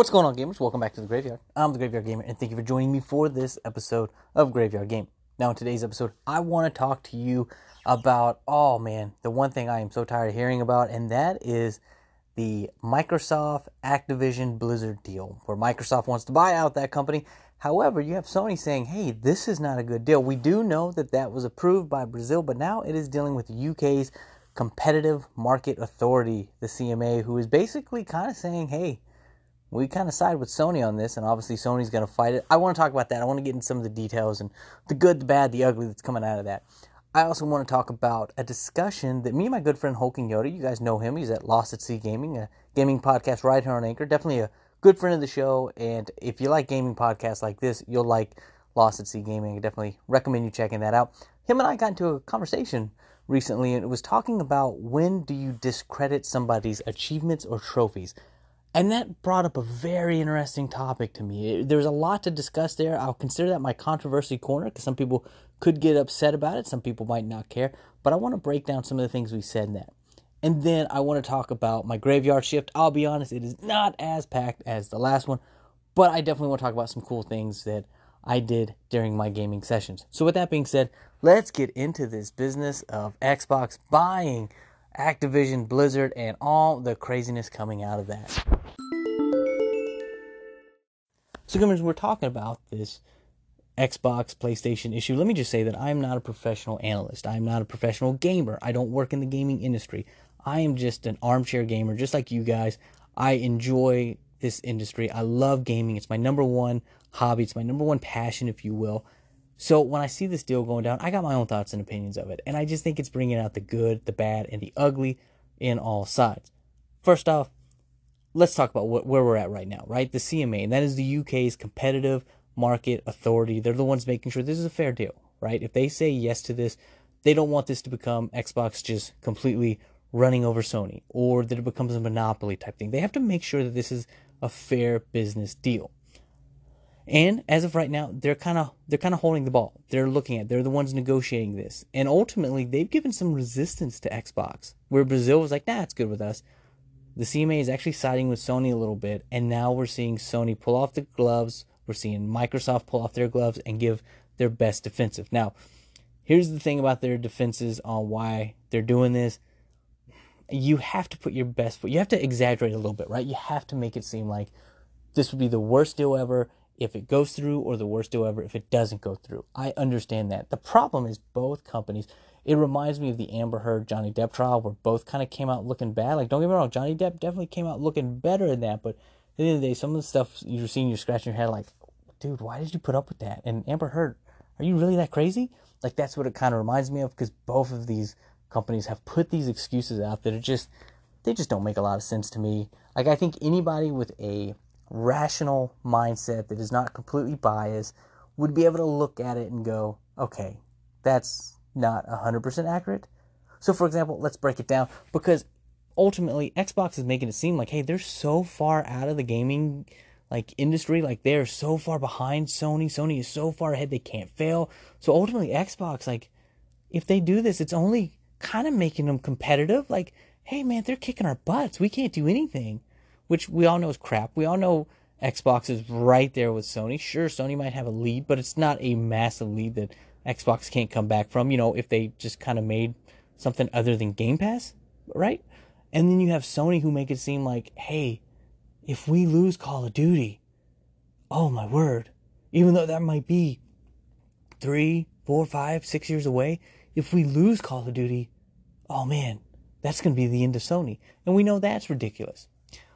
What's going on, gamers? Welcome back to the Graveyard. I'm the Graveyard Gamer, and thank you for joining me for this episode of Graveyard Game. Now, in today's episode, I want to talk to you about, oh man, the one thing I am so tired of hearing about, and that is the Microsoft Activision Blizzard deal, where Microsoft wants to buy out that company. However, you have Sony saying, hey, this is not a good deal. We do know that that was approved by Brazil, but now it is dealing with the UK's Competitive Market Authority, the CMA, who is basically kind of saying, hey, we kind of side with Sony on this, and obviously Sony's going to fight it. I want to talk about that. I want to get into some of the details and the good, the bad, the ugly that's coming out of that. I also want to talk about a discussion that me and my good friend Hulking Yoda, you guys know him, he's at Lost at Sea Gaming, a gaming podcast right here on Anchor. Definitely a good friend of the show, and if you like gaming podcasts like this, you'll like Lost at Sea Gaming. I definitely recommend you checking that out. Him and I got into a conversation recently, and it was talking about when do you discredit somebody's achievements or trophies. And that brought up a very interesting topic to me. There's a lot to discuss there. I'll consider that my controversy corner because some people could get upset about it, some people might not care. But I want to break down some of the things we said in that. And then I want to talk about my graveyard shift. I'll be honest, it is not as packed as the last one, but I definitely want to talk about some cool things that I did during my gaming sessions. So, with that being said, let's get into this business of Xbox buying Activision, Blizzard, and all the craziness coming out of that. So, gamers, we're talking about this Xbox, PlayStation issue. Let me just say that I'm not a professional analyst. I'm not a professional gamer. I don't work in the gaming industry. I am just an armchair gamer, just like you guys. I enjoy this industry. I love gaming. It's my number one hobby. It's my number one passion, if you will. So when I see this deal going down, I got my own thoughts and opinions of it. And I just think it's bringing out the good, the bad, and the ugly in all sides. First off, let's talk about where we're at right now, right? The CMA, and that is the UK's competitive market authority. They're the ones making sure this is a fair deal, right? If they say yes to this, they don't want this to become Xbox just completely running over Sony or that it becomes a monopoly type thing. They have to make sure that this is a fair business deal. And as of right now, they're kind of they're kind of holding the ball. They're looking at. They're the ones negotiating this. And ultimately, they've given some resistance to Xbox, where Brazil was like, "Nah, it's good with us." the CMA is actually siding with Sony a little bit, and now we're seeing Sony pull off the gloves. We're seeing Microsoft pull off their gloves and give their best defensive. Now, here's the thing about their defenses on why they're doing this. You have to put your best foot. You have to exaggerate a little bit, right? You have to make it seem like this would be the worst deal ever if it goes through, or the worst deal ever if it doesn't go through. I understand that. The problem is both companies it reminds me of the Amber Heard Johnny Depp trial where both kind of came out looking bad. Like, don't get me wrong, Johnny Depp definitely came out looking better than that. But at the end of the day, some of the stuff you're seeing, you're scratching your head like, dude, why did you put up with that? And Amber Heard, are you really that crazy? Like, that's what it kind of reminds me of because both of these companies have put these excuses out that are just, they just don't make a lot of sense to me. Like, I think anybody with a rational mindset that is not completely biased would be able to look at it and go, okay, that's not 100% accurate. So, for example, let's break it down because ultimately Xbox is making it seem like, hey, they're so far out of the gaming like industry, like they're so far behind Sony. Sony is so far ahead they can't fail. So ultimately, Xbox, like, if they do this, it's only kind of making them competitive. Like, hey, man, they're kicking our butts. We can't do anything, which we all know is crap. We all know Xbox is right there with Sony. Sure, Sony might have a lead, but it's not a massive lead that Xbox can't come back from, you know, if they just kind of made something other than Game Pass, right? And then you have Sony who make it seem like, hey, if we lose Call of Duty, oh my word, even though that might be three, four, five, six years away, if we lose Call of Duty, oh man, that's going to be the end of Sony. And we know that's ridiculous.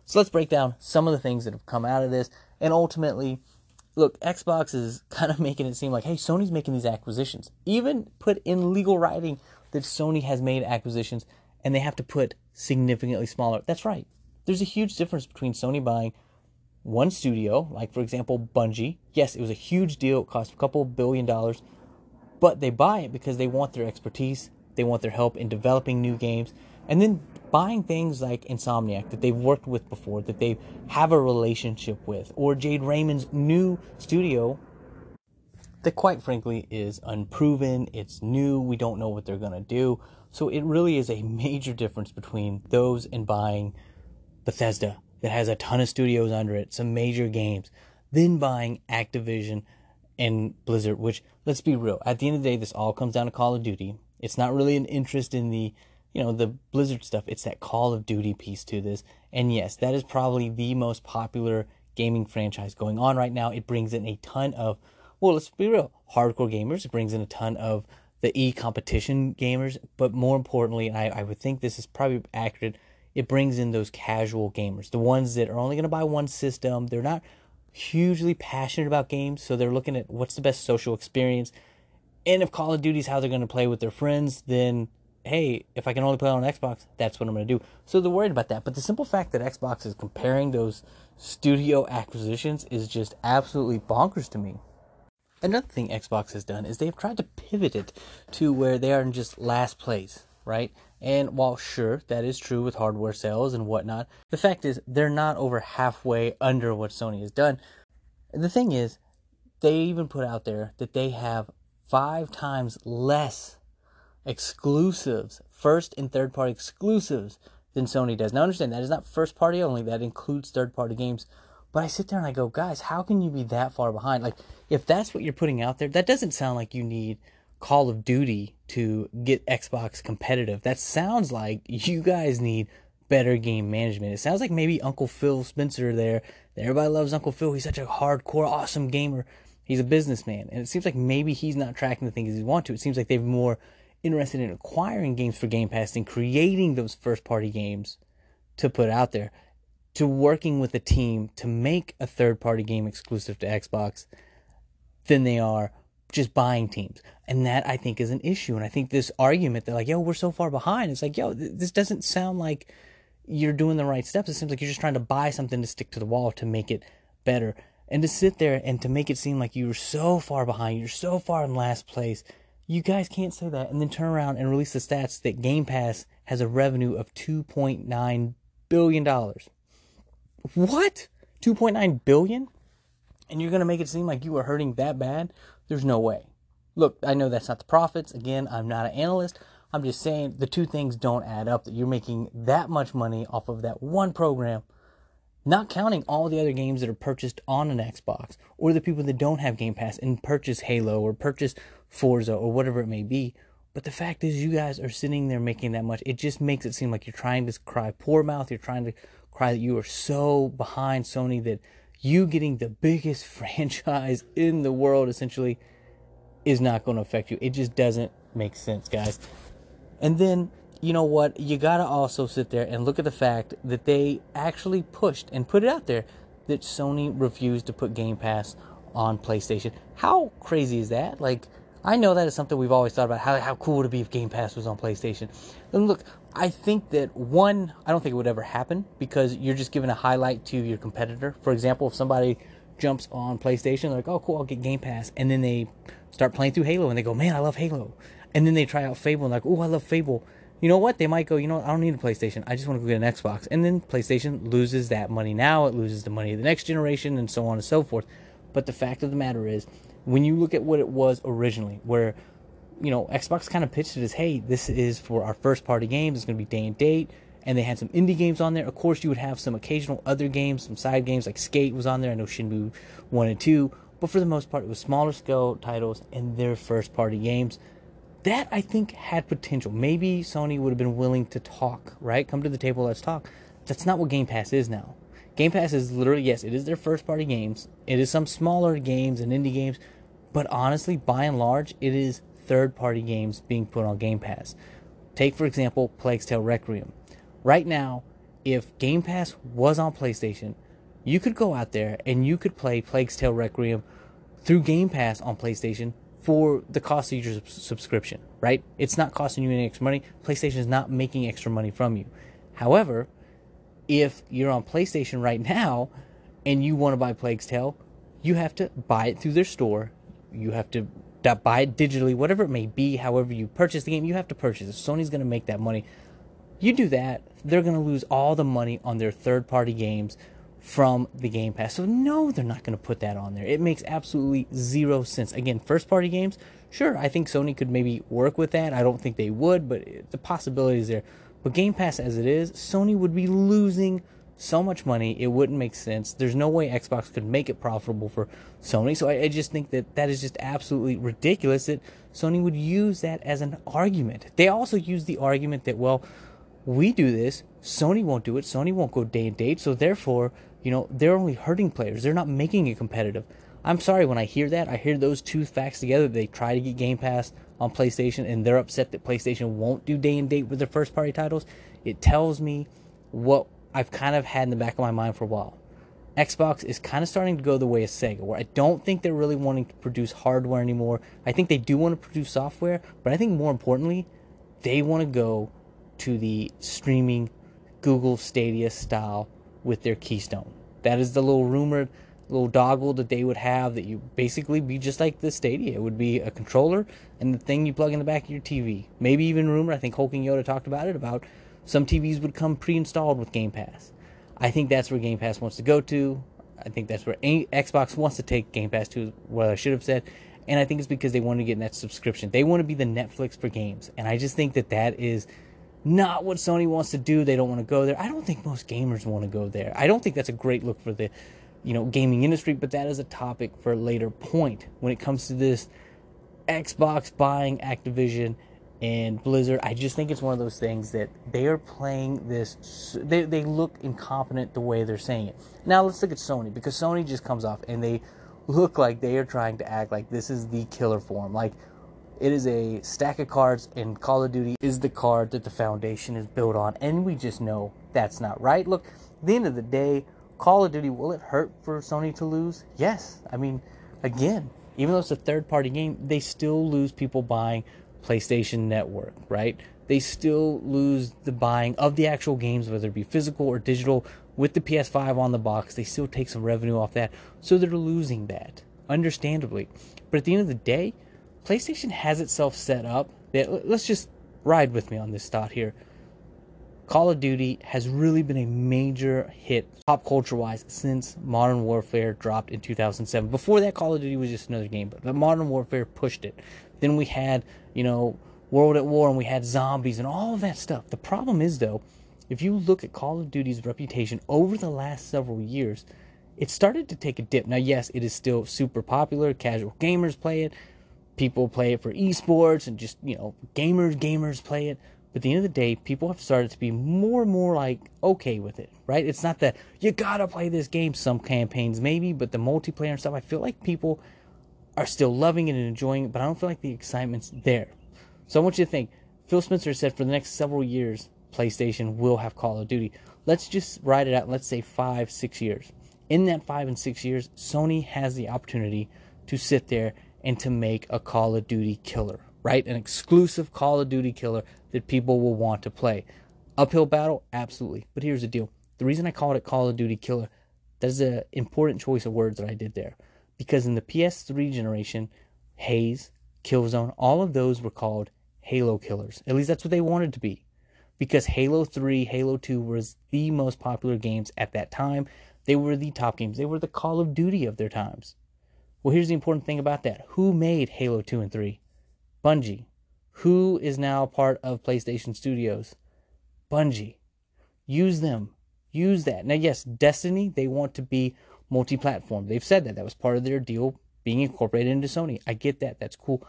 So let's break down some of the things that have come out of this and ultimately look, Xbox is kind of making it seem like, hey, Sony's making these acquisitions. Even put in legal writing that Sony has made acquisitions and they have to put significantly smaller. That's right. There's a huge difference between Sony buying one studio, like for example, Bungie. Yes, it was a huge deal. It cost a couple billion dollars. But they buy it because they want their expertise, they want their help in developing new games. And then buying things like Insomniac that they've worked with before, that they have a relationship with, or Jade Raymond's new studio that quite frankly is unproven, it's new, we don't know what they're going to do. So it really is a major difference between those and buying Bethesda that has a ton of studios under it, some major games, then buying Activision and Blizzard, which let's be real, at the end of the day, this all comes down to Call of Duty. It's not really an interest in the you know the Blizzard stuff. It's that Call of Duty piece to this. And yes, that is probably the most popular gaming franchise going on right now. It brings in a ton of well, let's be real, hardcore gamers. It brings in a ton of the e competition gamers, but more importantly, I, I would think this is probably accurate. It brings in those casual gamers, the ones that are only going to buy one system. They're not hugely passionate about games, so they're looking at what's the best social experience. And if Call of Duty is how they're going to play with their friends, then hey, if I can only play on Xbox, that's what I'm going to do. So they're worried about that. But the simple fact that Xbox is comparing those studio acquisitions is just absolutely bonkers to me. Another thing Xbox has done is they've tried to pivot it to where they are in just last place, right? And while sure, that is true with hardware sales and whatnot, the fact is they're not over halfway under what Sony has done. The thing is, they even put out there that they have five times less exclusives, first and third party exclusives than Sony does. Now, understand that is not first party only, that includes third party games. But I sit there and I go, guys, how can you be that far behind? Like, if that's what you're putting out there, that doesn't sound like you need Call of Duty to get Xbox competitive. That sounds like you guys need better game management. It sounds like maybe Uncle Phil Spencer there. Everybody loves Uncle Phil. He's such a hardcore, awesome gamer. He's a businessman. And it seems like maybe he's not tracking the things he wants to. It seems like they're more interested in acquiring games for Game Pass than creating those first party games to put out there, to working with a team to make a third party game exclusive to Xbox than they are just buying teams. And that I think is an issue. And I think this argument that like, yo, we're so far behind. It's like, yo, this doesn't sound like you're doing the right steps. It seems like you're just trying to buy something to stick to the wall to make it better. And to sit there and to make it seem like you were so far behind, you're so far in last place you guys can't say that and then turn around and release the stats that Game Pass has a revenue of $2.9 billion. What? 2.9 billion? And you're going to make it seem like you are hurting that bad? There's no way. Look, I know that's not the profits. Again, I'm not an analyst. I'm just saying the two things don't add up that you're making that much money off of that one program not counting all the other games that are purchased on an Xbox or the people that don't have Game Pass and purchase Halo or purchase Forza or whatever it may be. But the fact is, you guys are sitting there making that much. It just makes it seem like you're trying to cry poor mouth. You're trying to cry that you are so behind Sony that you getting the biggest franchise in the world essentially is not going to affect you. It just doesn't make sense, guys. And then you know what? You got to also sit there and look at the fact that they actually pushed and put it out there that Sony refused to put Game Pass on PlayStation. How crazy is that? Like, I know that is something we've always thought about. How, how cool would it be if Game Pass was on PlayStation? And look, I think that one, I don't think it would ever happen because you're just giving a highlight to your competitor. For example, if somebody jumps on PlayStation, they're like, oh, cool, I'll get Game Pass. And then they start playing through Halo and they go, man, I love Halo. And then they try out Fable and like, oh, I love Fable you know what? They might go, you know. I don't need a PlayStation. I just want to go get an Xbox. And then PlayStation loses that money now. It loses the money of the next generation and so on and so forth. But the fact of the matter is, when you look at what it was originally, where, you know, Xbox kind of pitched it as, hey, this is for our first party games. It's going to be day and date. And they had some indie games on there. Of course, you would have some occasional other games, some side games like Skate was on there. I know Shenmue 1 and 2. But for the most part, it was smaller scale titles and their first party games that I think had potential. Maybe Sony would have been willing to talk, right? Come to the table, let's talk. That's not what Game Pass is now. Game Pass is literally, yes, it is their first party games. It is some smaller games and indie games. But honestly, by and large, it is third party games being put on Game Pass. Take, for example, Plague's Tale Requiem. Right now, if Game Pass was on PlayStation, you could go out there and you could play Plague's Tale Requiem through Game Pass on PlayStation for the cost of your subscription, right? It's not costing you any extra money. PlayStation is not making extra money from you. However, if you're on PlayStation right now and you want to buy Plague's Tale, you have to buy it through their store. You have to buy it digitally, whatever it may be, however you purchase the game, you have to purchase it. Sony's going to make that money. You do that, they're going to lose all the money on their third party games from the Game Pass. So no, they're not going to put that on there. It makes absolutely zero sense. Again, first party games, sure, I think Sony could maybe work with that. I don't think they would, but the possibility is there. But Game Pass as it is, Sony would be losing so much money, it wouldn't make sense. There's no way Xbox could make it profitable for Sony. So I, I just think that that is just absolutely ridiculous that Sony would use that as an argument. They also use the argument that, well, we do this, Sony won't do it, Sony won't go day and date, so therefore, you know, they're only hurting players. They're not making it competitive. I'm sorry when I hear that, I hear those two facts together. They try to get Game Pass on PlayStation and they're upset that PlayStation won't do day and date with their first party titles. It tells me what I've kind of had in the back of my mind for a while. Xbox is kind of starting to go the way of Sega, where I don't think they're really wanting to produce hardware anymore. I think they do want to produce software, but I think more importantly, they want to go to the streaming Google Stadia style with their Keystone. That is the little rumored little dongle that they would have that you basically be just like the Stadia. It would be a controller and the thing you plug in the back of your TV. Maybe even rumor, I think Hulking Yoda talked about it, about some TVs would come pre-installed with Game Pass. I think that's where Game Pass wants to go to. I think that's where Xbox wants to take Game Pass to, what I should have said. And I think it's because they want to get that subscription. They want to be the Netflix for games. And I just think that that is not what Sony wants to do. They don't want to go there. I don't think most gamers want to go there. I don't think that's a great look for the, you know, gaming industry, but that is a topic for a later point when it comes to this Xbox buying Activision and Blizzard, I just think it's one of those things that they are playing this. They they look incompetent the way they're saying it. Now let's look at Sony because Sony just comes off and they look like they are trying to act like this is the killer form. Like it is a stack of cards, and Call of Duty is the card that the foundation is built on, and we just know that's not right. Look, at the end of the day, Call of Duty will it hurt for Sony to lose? Yes. I mean, again, even though it's a third party game, they still lose people buying PlayStation Network, right? They still lose the buying of the actual games, whether it be physical or digital, with the PS5 on the box. They still take some revenue off that, so they're losing that, understandably. But at the end of the day, PlayStation has itself set up that let's just ride with me on this thought here. Call of Duty has really been a major hit pop culture wise since Modern Warfare dropped in 2007. Before that, Call of Duty was just another game, but Modern Warfare pushed it. Then we had you know, World at War and we had zombies and all of that stuff. The problem is, though, if you look at Call of Duty's reputation over the last several years, it started to take a dip. Now, yes, it is still super popular. Casual gamers play it. People play it for esports and just, you know, gamers, gamers play it. But at the end of the day, people have started to be more and more like okay with it, right? It's not that you gotta play this game. Some campaigns maybe, but the multiplayer and stuff, I feel like people are still loving it and enjoying it, but I don't feel like the excitement's there. So I want you to think Phil Spencer said for the next several years, PlayStation will have Call of Duty. Let's just ride it out, let's say five, six years. In that five and six years, Sony has the opportunity to sit there and to make a Call of Duty killer, right? An exclusive Call of Duty killer that people will want to play. Uphill battle? Absolutely. But here's the deal the reason I called it Call of Duty killer, that's an important choice of words that I did there because in the PS3 generation, Haze, Killzone, all of those were called Halo killers. At least that's what they wanted to be. Because Halo 3, Halo 2 was the most popular games at that time. They were the top games. They were the Call of Duty of their times. Well, here's the important thing about that. Who made Halo 2 and 3? Bungie. Who is now part of PlayStation Studios? Bungie. Use them. Use that. Now, yes, Destiny, they want to be multi platform. They've said that. That was part of their deal being incorporated into Sony. I get that. That's cool.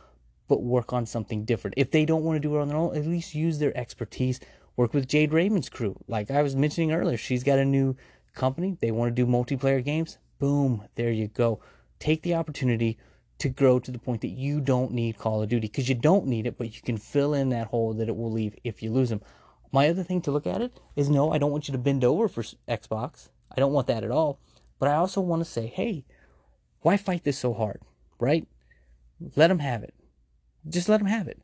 But work on something different. If they don't want to do it on their own, at least use their expertise. Work with Jade Raymond's crew. Like I was mentioning earlier, she's got a new company. They want to do multiplayer games. Boom. There you go. Take the opportunity to grow to the point that you don't need Call of Duty because you don't need it, but you can fill in that hole that it will leave if you lose them. My other thing to look at it is no, I don't want you to bend over for Xbox. I don't want that at all. But I also want to say, hey, why fight this so hard, right? Let them have it. Just let them have it.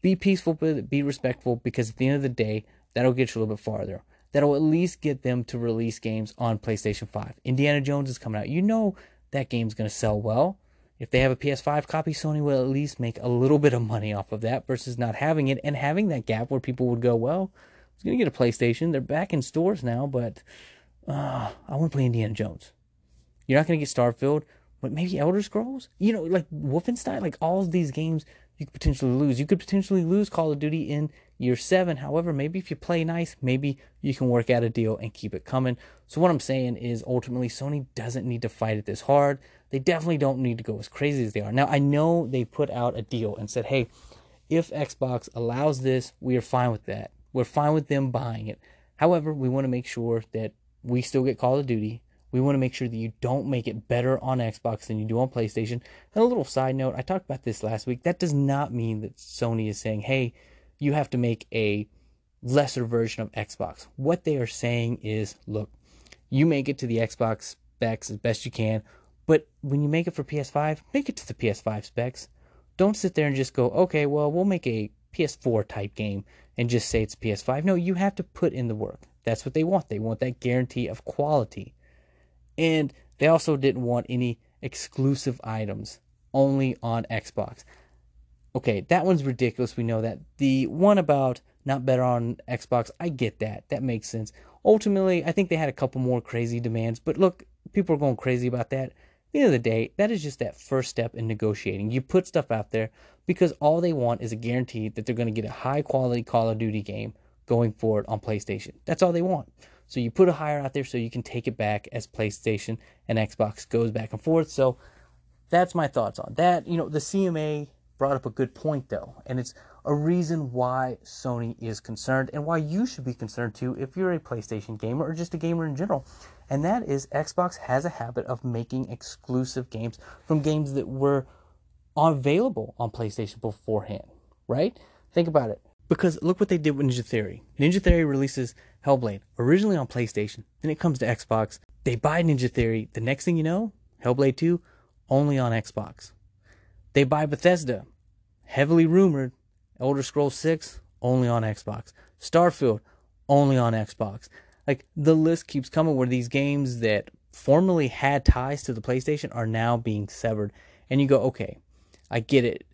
Be peaceful, be respectful because at the end of the day, that'll get you a little bit farther. That'll at least get them to release games on PlayStation 5. Indiana Jones is coming out. You know that game's going to sell well. If they have a PS5 copy, Sony will at least make a little bit of money off of that versus not having it and having that gap where people would go, well, I was going to get a PlayStation. They're back in stores now, but uh, I want to play Indiana Jones. You're not going to get Starfield, but maybe Elder Scrolls? You know, like Wolfenstein, like all of these games, you could potentially lose. You could potentially lose Call of Duty in year seven. However, maybe if you play nice, maybe you can work out a deal and keep it coming. So, what I'm saying is ultimately, Sony doesn't need to fight it this hard. They definitely don't need to go as crazy as they are. Now, I know they put out a deal and said, hey, if Xbox allows this, we are fine with that. We're fine with them buying it. However, we want to make sure that we still get Call of Duty. We want to make sure that you don't make it better on Xbox than you do on PlayStation. And a little side note, I talked about this last week. That does not mean that Sony is saying, hey, you have to make a lesser version of Xbox. What they are saying is, look, you make it to the Xbox specs as best you can, but when you make it for PS5, make it to the PS5 specs. Don't sit there and just go, okay, well, we'll make a PS4 type game and just say it's PS5. No, you have to put in the work. That's what they want. They want that guarantee of quality. And they also didn't want any exclusive items only on Xbox okay, that one's ridiculous. We know that. The one about not better on Xbox, I get that. That makes sense. Ultimately, I think they had a couple more crazy demands, but look, people are going crazy about that. At the end of the day, that is just that first step in negotiating. You put stuff out there because all they want is a guarantee that they're going to get a high quality Call of Duty game going forward on PlayStation. That's all they want. So you put a higher out there so you can take it back as PlayStation and Xbox goes back and forth. So that's my thoughts on that. You know, the CMA brought up a good point though, and it's a reason why Sony is concerned and why you should be concerned too if you're a PlayStation gamer or just a gamer in general. And that is Xbox has a habit of making exclusive games from games that were available on PlayStation beforehand, right? Think about it. Because look what they did with Ninja Theory. Ninja Theory releases Hellblade originally on PlayStation, then it comes to Xbox. They buy Ninja Theory. The next thing you know, Hellblade 2 only on Xbox. They buy Bethesda heavily rumored Elder Scrolls 6 only on Xbox. Starfield only on Xbox. Like the list keeps coming where these games that formerly had ties to the PlayStation are now being severed. And you go, okay, I get it.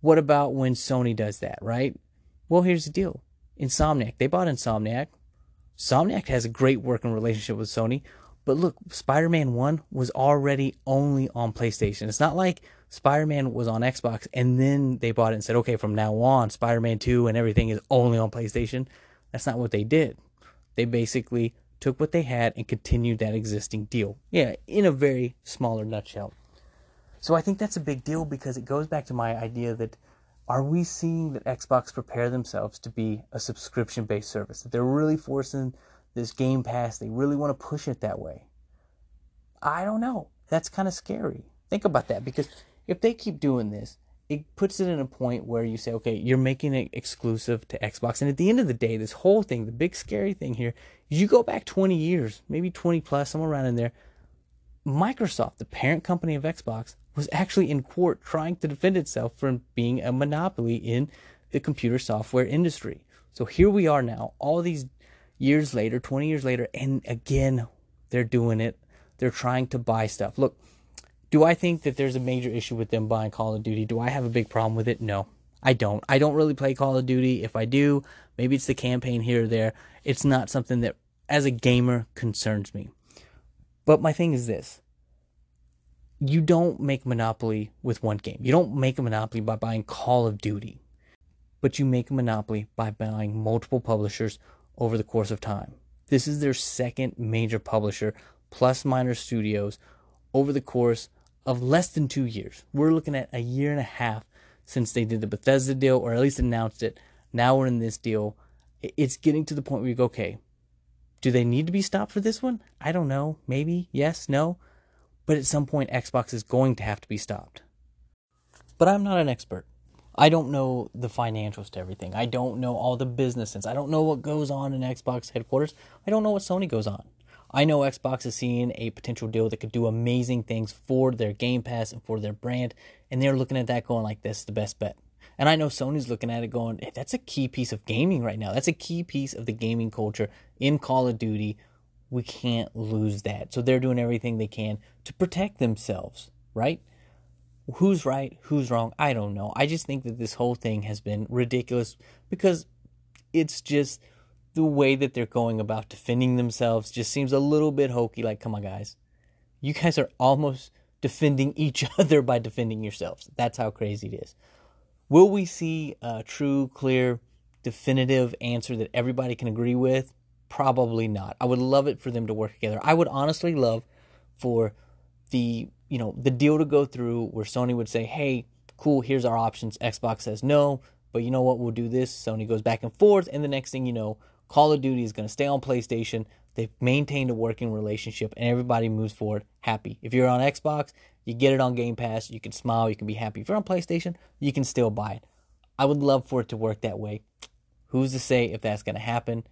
What about when Sony does that, right? Well, here's the deal Insomniac, they bought Insomniac. Insomniac has a great working relationship with Sony. But look, Spider Man 1 was already only on PlayStation. It's not like Spider Man was on Xbox and then they bought it and said, okay, from now on, Spider Man 2 and everything is only on PlayStation. That's not what they did. They basically took what they had and continued that existing deal. Yeah, in a very smaller nutshell. So I think that's a big deal because it goes back to my idea that are we seeing that Xbox prepare themselves to be a subscription based service? That they're really forcing this Game Pass, they really want to push it that way. I don't know. That's kind of scary. Think about that because if they keep doing this, it puts it in a point where you say, okay, you're making it exclusive to Xbox. And at the end of the day, this whole thing, the big scary thing here, is you go back 20 years, maybe 20 plus, somewhere around in there. Microsoft, the parent company of Xbox, was actually in court trying to defend itself from being a monopoly in the computer software industry. So here we are now, all these years later, 20 years later, and again, they're doing it. They're trying to buy stuff. Look, do I think that there's a major issue with them buying Call of Duty? Do I have a big problem with it? No, I don't. I don't really play Call of Duty. If I do, maybe it's the campaign here or there. It's not something that, as a gamer, concerns me. But my thing is this you don't make monopoly with one game. You don't make a monopoly by buying Call of Duty, but you make a monopoly by buying multiple publishers over the course of time. This is their second major publisher, plus minor studios, over the course of less than two years. We're looking at a year and a half since they did the Bethesda deal, or at least announced it. Now we're in this deal. It's getting to the point where you go, okay, do they need to be stopped for this one? I don't know. Maybe. Yes. No. But at some point, Xbox is going to have to be stopped. But I'm not an expert. I don't know the financials to everything. I don't know all the business sense. I don't know what goes on in Xbox headquarters. I don't know what Sony goes on. I know Xbox is seeing a potential deal that could do amazing things for their Game Pass and for their brand, and they're looking at that going like this is the best bet. And I know Sony's looking at it going, hey, that's a key piece of gaming right now. That's a key piece of the gaming culture in Call of Duty. We can't lose that. So they're doing everything they can to protect themselves, right? Who's right, who's wrong, I don't know. I just think that this whole thing has been ridiculous because it's just the way that they're going about defending themselves just seems a little bit hokey. Like, come on, guys. You guys are almost defending each other by defending yourselves. That's how crazy it is. Will we see a true, clear, definitive answer that everybody can agree with? Probably not. I would love it for them to work together. I would honestly love for the you know the deal to go through where Sony would say, "Hey, cool, here's our options." Xbox says no, but you know what? We'll do this. Sony goes back and forth, and the next thing you know, Call of Duty is going to stay on PlayStation. They've maintained a working relationship, and everybody moves forward happy. If you're on Xbox, you get it on Game Pass. You can smile. You can be happy. If you're on PlayStation, you can still buy it. I would love for it to work that way. Who's to say if that's going to happen?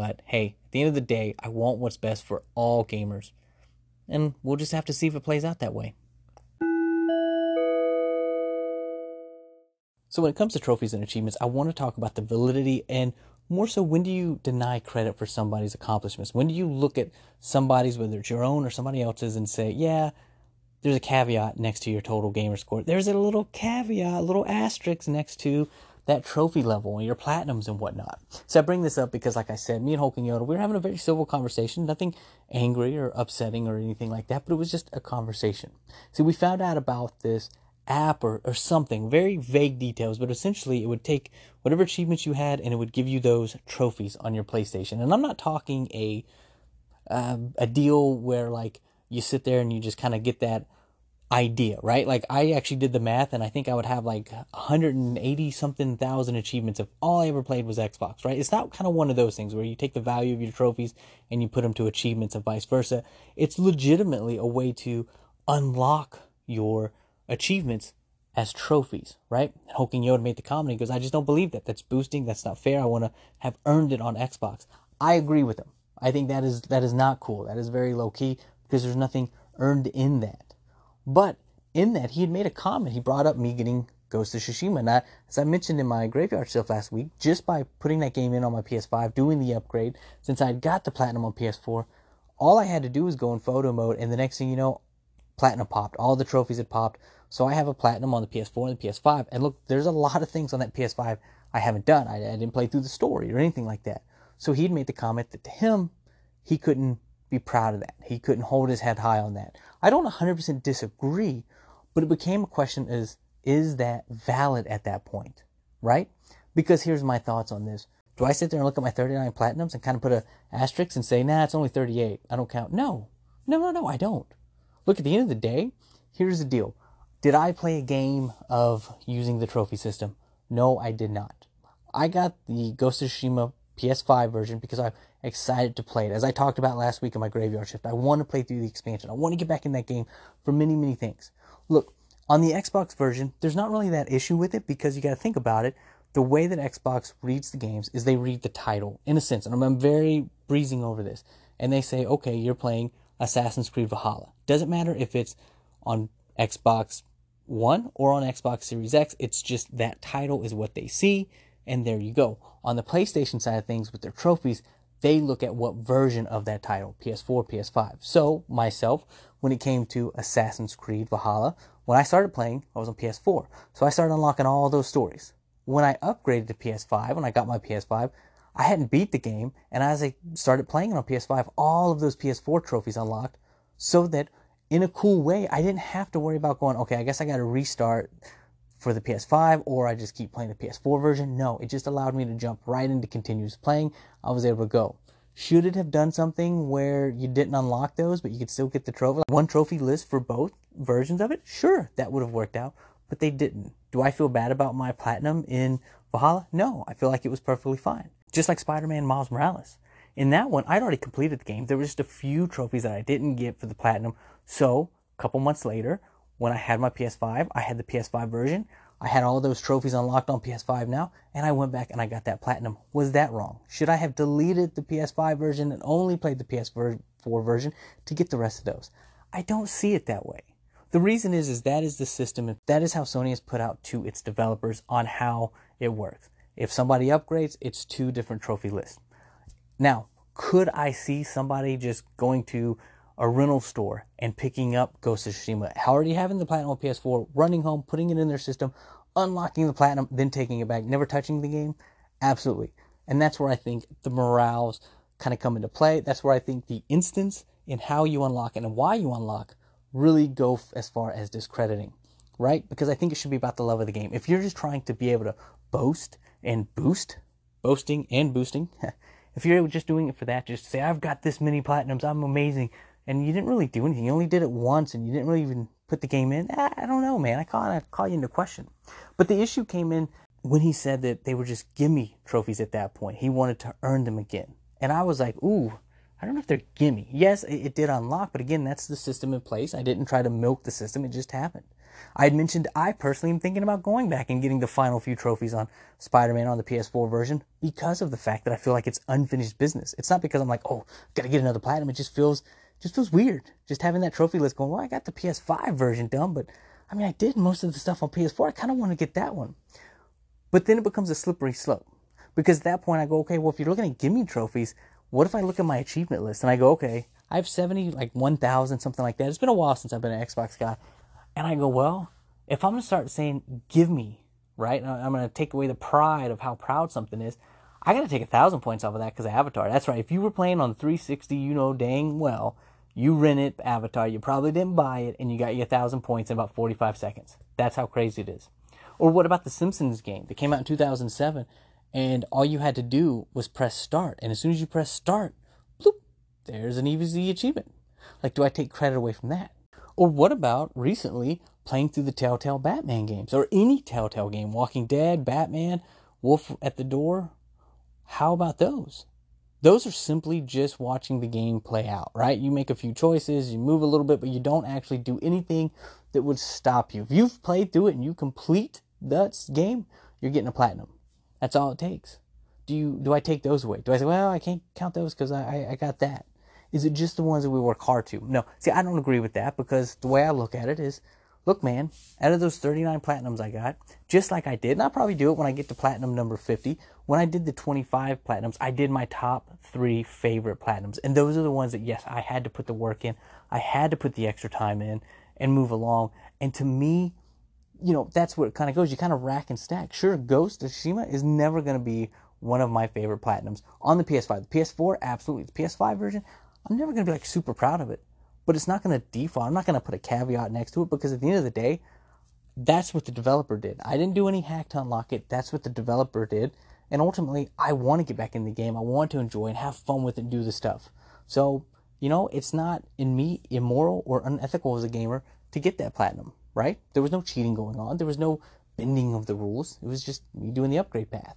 But hey, at the end of the day, I want what's best for all gamers. And we'll just have to see if it plays out that way. So, when it comes to trophies and achievements, I want to talk about the validity and more so when do you deny credit for somebody's accomplishments? When do you look at somebody's, whether it's your own or somebody else's, and say, yeah, there's a caveat next to your total gamer score. There's a little caveat, a little asterisk next to that trophy level and your platinums and whatnot. So I bring this up because, like I said, me and Hulking Yoda, we were having a very civil conversation, nothing angry or upsetting or anything like that, but it was just a conversation. See, we found out about this app or, or something, very vague details, but essentially it would take whatever achievements you had and it would give you those trophies on your PlayStation. And I'm not talking a uh, a deal where like you sit there and you just kind of get that idea, right? Like I actually did the math and I think I would have like 180 something thousand achievements if all I ever played was Xbox, right? It's not kind of one of those things where you take the value of your trophies and you put them to achievements and vice versa. It's legitimately a way to unlock your achievements as trophies, right? And Yoda made the he goes, I just don't believe that. That's boosting. That's not fair. I want to have earned it on Xbox. I agree with him. I think that is that is not cool. That is very low key because there's nothing earned in that. But in that, he had made a comment. He brought up me getting Ghost of Tsushima. And as I mentioned in my graveyard shift last week, just by putting that game in on my PS5, doing the upgrade, since I had got the platinum on PS4, all I had to do was go in photo mode, and the next thing you know, platinum popped. All the trophies had popped. So I have a platinum on the PS4 and the PS5. And look, there's a lot of things on that PS5 I haven't done. I, I didn't play through the story or anything like that. So he'd made the comment that to him, he couldn't be proud of that. He couldn't hold his head high on that. I don't 100% disagree, but it became a question is is that valid at that point, right? Because here's my thoughts on this. Do I sit there and look at my 39 platinums and kind of put a asterisk and say, nah, it's only 38. I don't count. No, no, no, no, I don't. Look, at the end of the day, here's the deal. Did I play a game of using the trophy system? No, I did not. I got the Ghost of Tsushima PS5 version because I'm excited to play it. As I talked about last week in my graveyard shift, I want to play through the expansion. I want to get back in that game for many, many things. Look, on the Xbox version, there's not really that issue with it because you got to think about it. The way that Xbox reads the games is they read the title in a sense, and I'm very breezing over this. And they say, okay, you're playing Assassin's Creed Valhalla. Doesn't matter if it's on Xbox One or on Xbox Series X, it's just that title is what they see and there you go. On the PlayStation side of things, with their trophies, they look at what version of that title PS4, PS5. So, myself, when it came to Assassin's Creed Valhalla, when I started playing, I was on PS4. So, I started unlocking all those stories. When I upgraded to PS5, when I got my PS5, I hadn't beat the game, and as I started playing it on PS5, all of those PS4 trophies unlocked so that in a cool way, I didn't have to worry about going, okay, I guess I got to restart for the PS5 or I just keep playing the PS4 version. No, it just allowed me to jump right into continuous playing. I was able to go. Should it have done something where you didn't unlock those, but you could still get the trophy? One trophy list for both versions of it? Sure, that would have worked out, but they didn't. Do I feel bad about my platinum in Valhalla? No, I feel like it was perfectly fine. Just like Spider Man Miles Morales. In that one, I'd already completed the game. There were just a few trophies that I didn't get for the platinum. So, a couple months later, when I had my PS5, I had the PS5 version. I had all those trophies unlocked on PS5 now, and I went back and I got that platinum. Was that wrong? Should I have deleted the PS5 version and only played the PS4 version to get the rest of those? I don't see it that way. The reason is, is that is the system. And that is how Sony has put out to its developers on how it works. If somebody upgrades, it's two different trophy lists. Now, could I see somebody just going to a rental store and picking up Ghost of Tsushima, already having the Platinum on PS4, running home, putting it in their system, unlocking the Platinum, then taking it back, never touching the game? Absolutely. And that's where I think the morals kind of come into play. That's where I think the instance in how you unlock and why you unlock really go as far as discrediting. right? Because I think it should be about the love of the game. If you're just trying to be able to boast and boost, boasting and boosting, if you're just doing it for that, just say, I've got this many platinums, I'm amazing, and you didn't really do anything, you only did it once and you didn't really even put the game in, I don't know, man. I call, I call you into question. But the issue came in when he said that they were just gimme trophies at that point. He wanted to earn them again. And I was like, ooh, I don't know if they're gimme. Yes, it, it, did unlock, but again, that's the system in place. I didn't try to milk the system, it just happened. I had mentioned I personally am thinking about going back and getting the final few trophies on Spider Man on the PS4 version because of the fact that I feel like it's unfinished business. It's not because I'm like, oh, gotta get another platinum. It just feels just feels weird. Just having that trophy list going, well, I got the PS5 version done, but I mean, I did most of the stuff on PS4. I kind of want to get that one. But then it becomes a slippery slope. Because at that point, I go, okay, well, if you're looking at gimme trophies, what if I look at my achievement list and I go, okay, I have 70, like 1,000, something like that. It's been a while since I've been an Xbox guy. And I go, well, if I'm going to start saying, give me, right? I'm going to take away the pride of how proud something is. I got to take a thousand points off of that because of Avatar. That's right. If you were playing on 360, you know dang well, you rented Avatar, you probably didn't buy it, and you got your thousand points in about 45 seconds. That's how crazy it is. Or what about the Simpsons game that came out in 2007, and all you had to do was press start, and as soon as you press start, bloop, there's an easy achievement. Like, do I take credit away from that? Or what about recently playing through the Telltale Batman games, or any Telltale game, Walking Dead, Batman, Wolf at the Door? How about those? Those are simply just watching the game play out, right? You make a few choices, you move a little bit, but you don't actually do anything that would stop you. If you've played through it and you complete that game, you're getting a platinum. That's all it takes. Do you do I take those away? Do I say, well, I can't count those because I, I, I got that? Is it just the ones that we work hard to? No. See, I don't agree with that because the way I look at it is, look, man, out of those 39 platinums I got, just like I did, and I'll probably do it when I get to platinum number 50. When I did the 25 platinums, I did my top three favorite platinums. And those are the ones that, yes, I had to put the work in. I had to put the extra time in and move along. And to me, you know, that's where it kind of goes. You kind of rack and stack. Sure, Ghost of Tsushima is never going to be one of my favorite platinums on the PS5. The PS4, absolutely. The PS5 version, I'm never going to be like super proud of it. But it's not going to default. I'm not going to put a caveat next to it because at the end of the day, that's what the developer did. I didn't do any hack to unlock it. That's what the developer did. And ultimately, I want to get back in the game. I want to enjoy and have fun with it and do the stuff. So, you know, it's not in me immoral or unethical as a gamer to get that platinum right? There was no cheating going on. There was no bending of the rules. It was just me doing the upgrade path.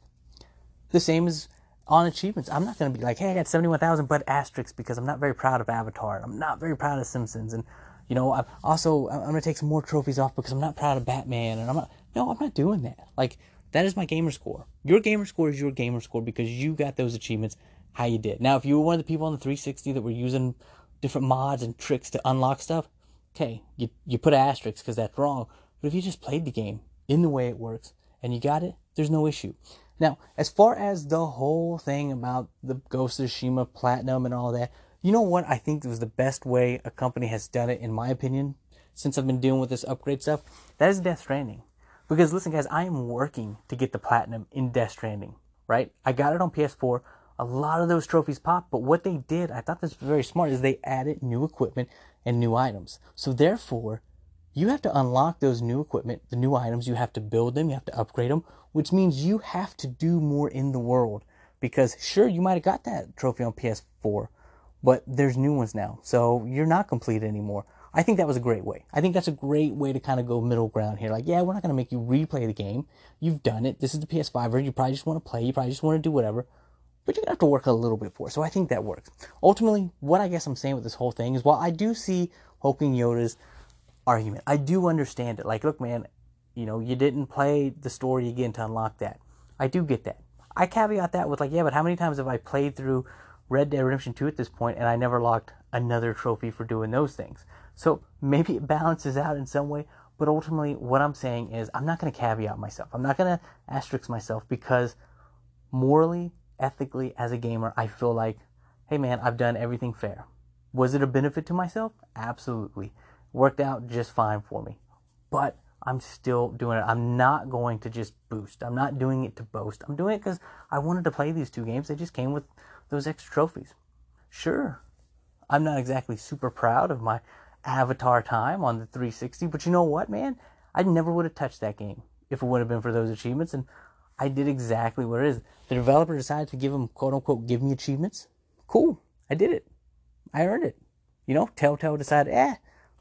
The same as on achievements. I'm not going to be like, hey, I got 71,000 but asterisks because I'm not very proud of Avatar. I'm not very proud of Simpsons. And, you know, I'm also, I'm going to take some more trophies off because I'm not proud of Batman. And I'm not, no, I'm not doing that. Like, that is my gamer score. Your gamer score is your gamer score because you got those achievements how you did. Now, if you were one of the people on the 360 that were using different mods and tricks to unlock stuff, okay, you, you put asterisks because that's wrong. But if you just played the game in the way it works and you got it, there's no issue. Now, as far as the whole thing about the Ghost of Tsushima Platinum and all that, you know what I think was the best way a company has done it, in my opinion, since I've been dealing with this upgrade stuff? That is Death Stranding. Because listen, guys, I am working to get the Platinum in Death Stranding, right? I got it on PS4. A lot of those trophies pop, but what they did, I thought this was very smart, is they added new equipment and new items. So therefore, you have to unlock those new equipment, the new items, you have to build them, you have to upgrade them, which means you have to do more in the world. Because sure, you might have got that trophy on PS4, but there's new ones now. So you're not complete anymore. I think that was a great way. I think that's a great way to kind of go middle ground here. Like, yeah, we're not going to make you replay the game. You've done it. This is the PS5 version. You probably just want to play. You probably just want to do whatever but you're gonna have to work a little bit for it. So I think that works. Ultimately, what I guess I'm saying with this whole thing is while I do see Hulking Yoda's argument, I do understand it. Like, look, man, you know, you didn't play the story again to unlock that. I do get that. I caveat that with like, yeah, but how many times have I played through Red Dead Redemption 2 at this point and I never locked another trophy for doing those things? So maybe it balances out in some way, but ultimately what I'm saying is I'm not going to caveat myself. I'm not going to asterisk myself because morally ethically as a gamer, I feel like, hey man, I've done everything fair. Was it a benefit to myself? Absolutely. Worked out just fine for me. But I'm still doing it. I'm not going to just boost. I'm not doing it to boast. I'm doing it because I wanted to play these two games. They just came with those extra trophies. Sure, I'm not exactly super proud of my avatar time on the 360, but you know what, man? I never would have touched that game if it would have been for those achievements. And I did exactly what it is. The developer decided to give them quote unquote give me achievements. Cool. I did it. I earned it. You know, Telltale decided, eh,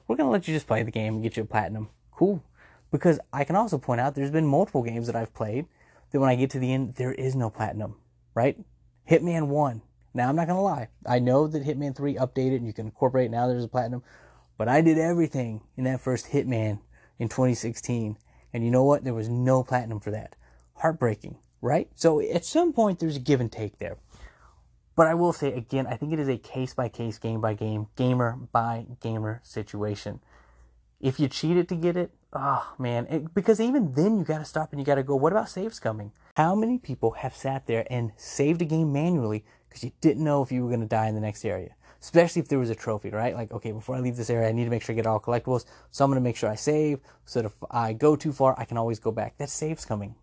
we're gonna let you just play the game and get you a platinum. Cool. Because I can also point out there's been multiple games that I've played that when I get to the end, there is no platinum, right? Hitman 1. Now, I'm not going to lie. I know that Hitman 3 updated and you can incorporate now there's a platinum, but I did everything in that first Hitman in 2016. And you know what? There was no platinum for that. Heartbreaking, right? So at some point, there's a give and take there. But I will say again, I think it is a case by case, game by game, gamer by gamer situation. If you cheated to get it, oh man, it, because even then you got to stop and you got to go, what about save scumming? How many people have sat there and saved a game manually because you didn't know if you were going to die in the next area? Especially if there was a trophy, right? Like, okay, before I leave this area, I need to make sure I get all collectibles. So I'm going to make sure I save so that if I go too far, I can always go back. That save scumming.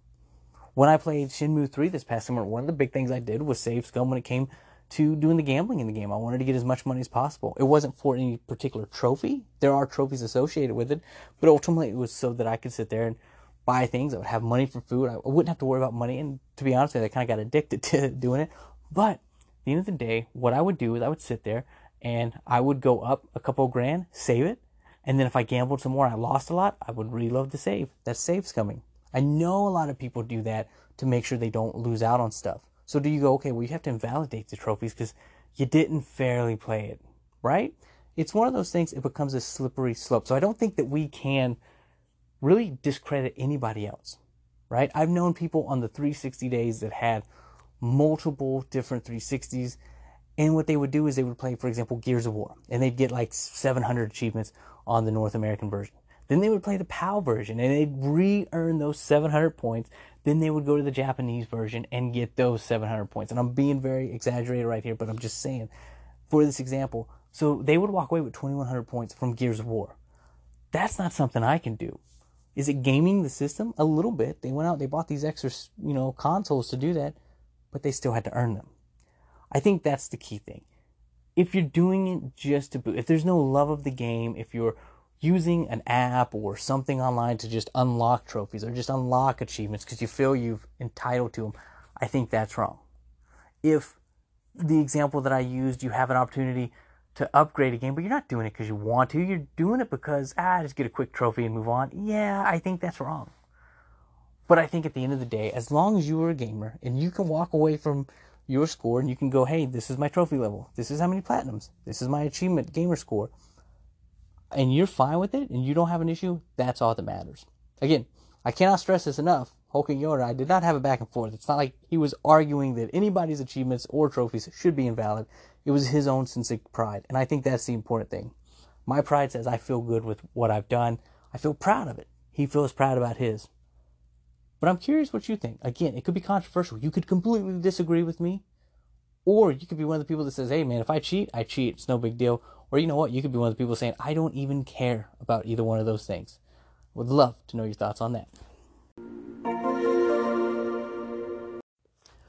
When I played Shenmue 3 this past summer, one of the big things I did was save scum when it came to doing the gambling in the game. I wanted to get as much money as possible. It wasn't for any particular trophy. There are trophies associated with it, but ultimately it was so that I could sit there and buy things. I would have money for food. I wouldn't have to worry about money. And to be honest with you, I kind of got addicted to doing it. But at the end of the day, what I would do is I would sit there and I would go up a couple grand, save it. And then if I gambled some more, and I lost a lot, I would reload the save. That save scumming. I know a lot of people do that to make sure they don't lose out on stuff. So do you go, okay, well, you have to invalidate the trophies because you didn't fairly play it, right? It's one of those things, it becomes a slippery slope. So I don't think that we can really discredit anybody else, right? I've known people on the 360 days that had multiple different 360s. And what they would do is they would play, for example, Gears of War, and they'd get like 700 achievements on the North American version. Then they would play the PAL version and they'd re earn those 700 points. Then they would go to the Japanese version and get those 700 points. And I'm being very exaggerated right here, but I'm just saying for this example. So they would walk away with 2100 points from Gears of War. That's not something I can do. Is it gaming the system? A little bit. They went out, they bought these extra, you know, consoles to do that, but they still had to earn them. I think that's the key thing. If you're doing it just to boot, if there's no love of the game, if you're using an app or something online to just unlock trophies or just unlock achievements because you feel you've entitled to them, I think that's wrong. If the example that I used, you have an opportunity to upgrade a game, but you're not doing it because you want to, you're doing it because, ah, just get a quick trophy and move on. Yeah, I think that's wrong. But I think at the end of the day, as long as you are a gamer and you can walk away from your score and you can go, hey, this is my trophy level, this is how many platinums, this is my achievement gamer score and you're fine with it and you don't have an issue, that's all that matters. Again, I cannot stress this enough. And Yoda, I did not have a back and forth. It's not like he was arguing that anybody's achievements or trophies should be invalid. It was his own sense of pride. And I think that's the important thing. My pride says I feel good with what I've done. I feel proud of it. He feels proud about his. But I'm curious what you think. Again, it could be controversial. You could completely disagree with me. Or you could be one of the people that says, hey man, if I cheat, I cheat. It's no big deal. Or you know what? You could be one of the people saying, I don't even care about either one of those things. Would love to know your thoughts on that.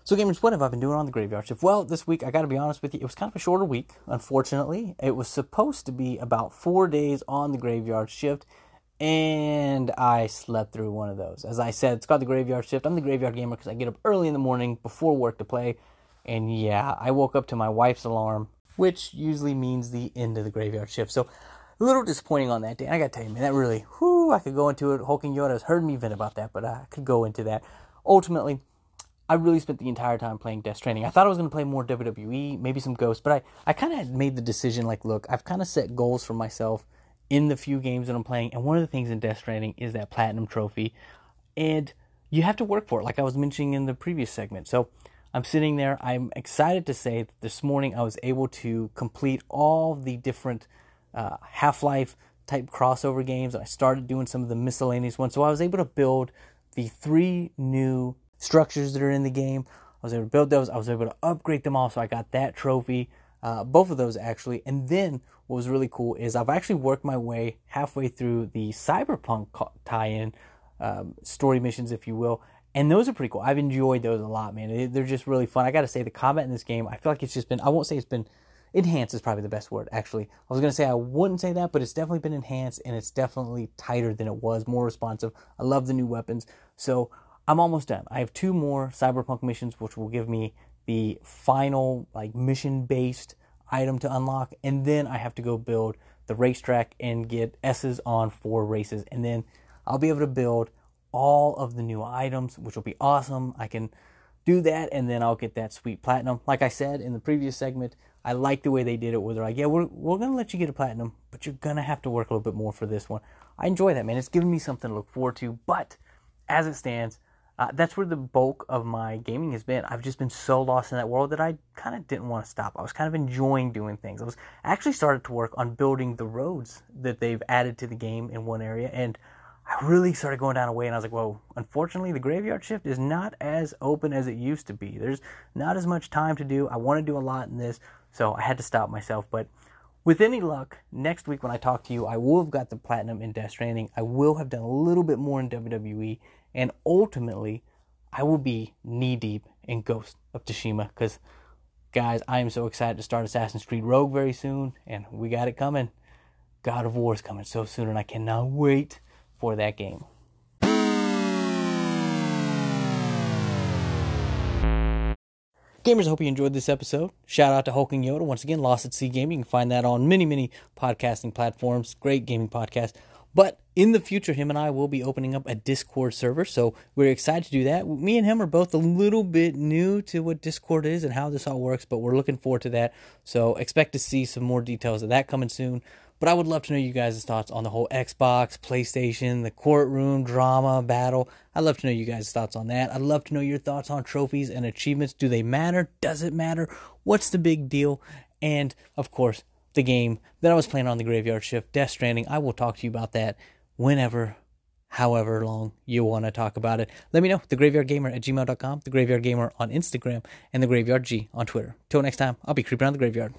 So, gamers, what have I been doing on the graveyard shift? Well, this week, I got to be honest with you, it was kind of a shorter week, unfortunately. It was supposed to be about four days on the graveyard shift, and I slept through one of those. As I said, it's called the graveyard shift. I'm the graveyard gamer because I get up early in the morning before work to play. And yeah, I woke up to my wife's alarm which usually means the end of the graveyard shift. So a little disappointing on that day. I gotta tell you, man, that really, whoo, I could go into it. Hulking Yoda has heard me vent about that, but I could go into that. Ultimately, I really spent the entire time playing Death Stranding. I thought I was going to play more WWE, maybe some Ghosts, but I, I kind of made the decision like, look, I've kind of set goals for myself in the few games that I'm playing. And one of the things in Death Stranding is that Platinum Trophy. And you have to work for it, like I was mentioning in the previous segment. So I'm sitting there. I'm excited to say that this morning I was able to complete all the different uh, Half Life type crossover games. I started doing some of the miscellaneous ones. So I was able to build the three new structures that are in the game. I was able to build those. I was able to upgrade them all. So I got that trophy, uh, both of those actually. And then what was really cool is I've actually worked my way halfway through the Cyberpunk tie in um, story missions, if you will and those are pretty cool. I've enjoyed those a lot, man. They're just really fun. I got to say, the combat in this game, I feel like it's just been, I won't say it's been enhanced is probably the best word actually i was going to say i wouldn't say that but it's definitely been enhanced and it's definitely tighter than it was more responsive i love the new weapons so i'm almost done i have two more cyberpunk missions which will give me the final like mission based item to unlock and then i have to go build the racetrack and get s's on four races and then i'll be able to build all of the new items which will be awesome i can do that and then i'll get that sweet platinum like i said in the previous segment I like the way they did it where they're like, yeah, we're, we're going to let you get a platinum, but you're going to have to work a little bit more for this one. I enjoy that, man. It's giving me something to look forward to. But as it stands, uh, that's where the bulk of my gaming has been. I've just been so lost in that world that I kind of didn't want to stop. I was kind of enjoying doing things. I was actually started to work on building the roads that they've added to the game in one area, and I really started going down a way, and I was like, "Whoa!" Unfortunately, the graveyard shift is not as open as it used to be. There's not as much time to do. I want to do a lot in this, so I had to stop myself. But with any luck, next week when I talk to you, I will have got the platinum in Death Stranding. I will have done a little bit more in WWE, and ultimately, I will be knee deep in Ghost of Tsushima because, guys, I am so excited to start Assassin's Creed Rogue very soon, and we got it coming. God of War is coming so soon, and I cannot wait for that game. Gamers, I hope you enjoyed this episode. Shout out to Hulking Yoda. Once again, Lost at Sea Gaming. You can find that on many, many podcasting platforms. Great gaming podcast. But in the future, him and I will be opening up a Discord server. So we're excited to do that. Me and him are both a little bit new to what Discord is and how this all works, but we're looking forward to that. So expect to see some more details of that coming soon. But I would love to know you guys' thoughts on the whole Xbox, PlayStation, the courtroom drama battle. I'd love to know you guys' thoughts on that. I'd love to know your thoughts on trophies and achievements. Do they matter? Does it matter? What's the big deal? And of course, the game that I was playing on the graveyard shift, Death Stranding. I will talk to you about that whenever, however long you want to talk about it. Let me know. TheGraveyardGamer at gmail.com, TheGraveyardGamer on Instagram, and TheGraveyardG on Twitter. Till next time, I'll be creeping around the graveyard.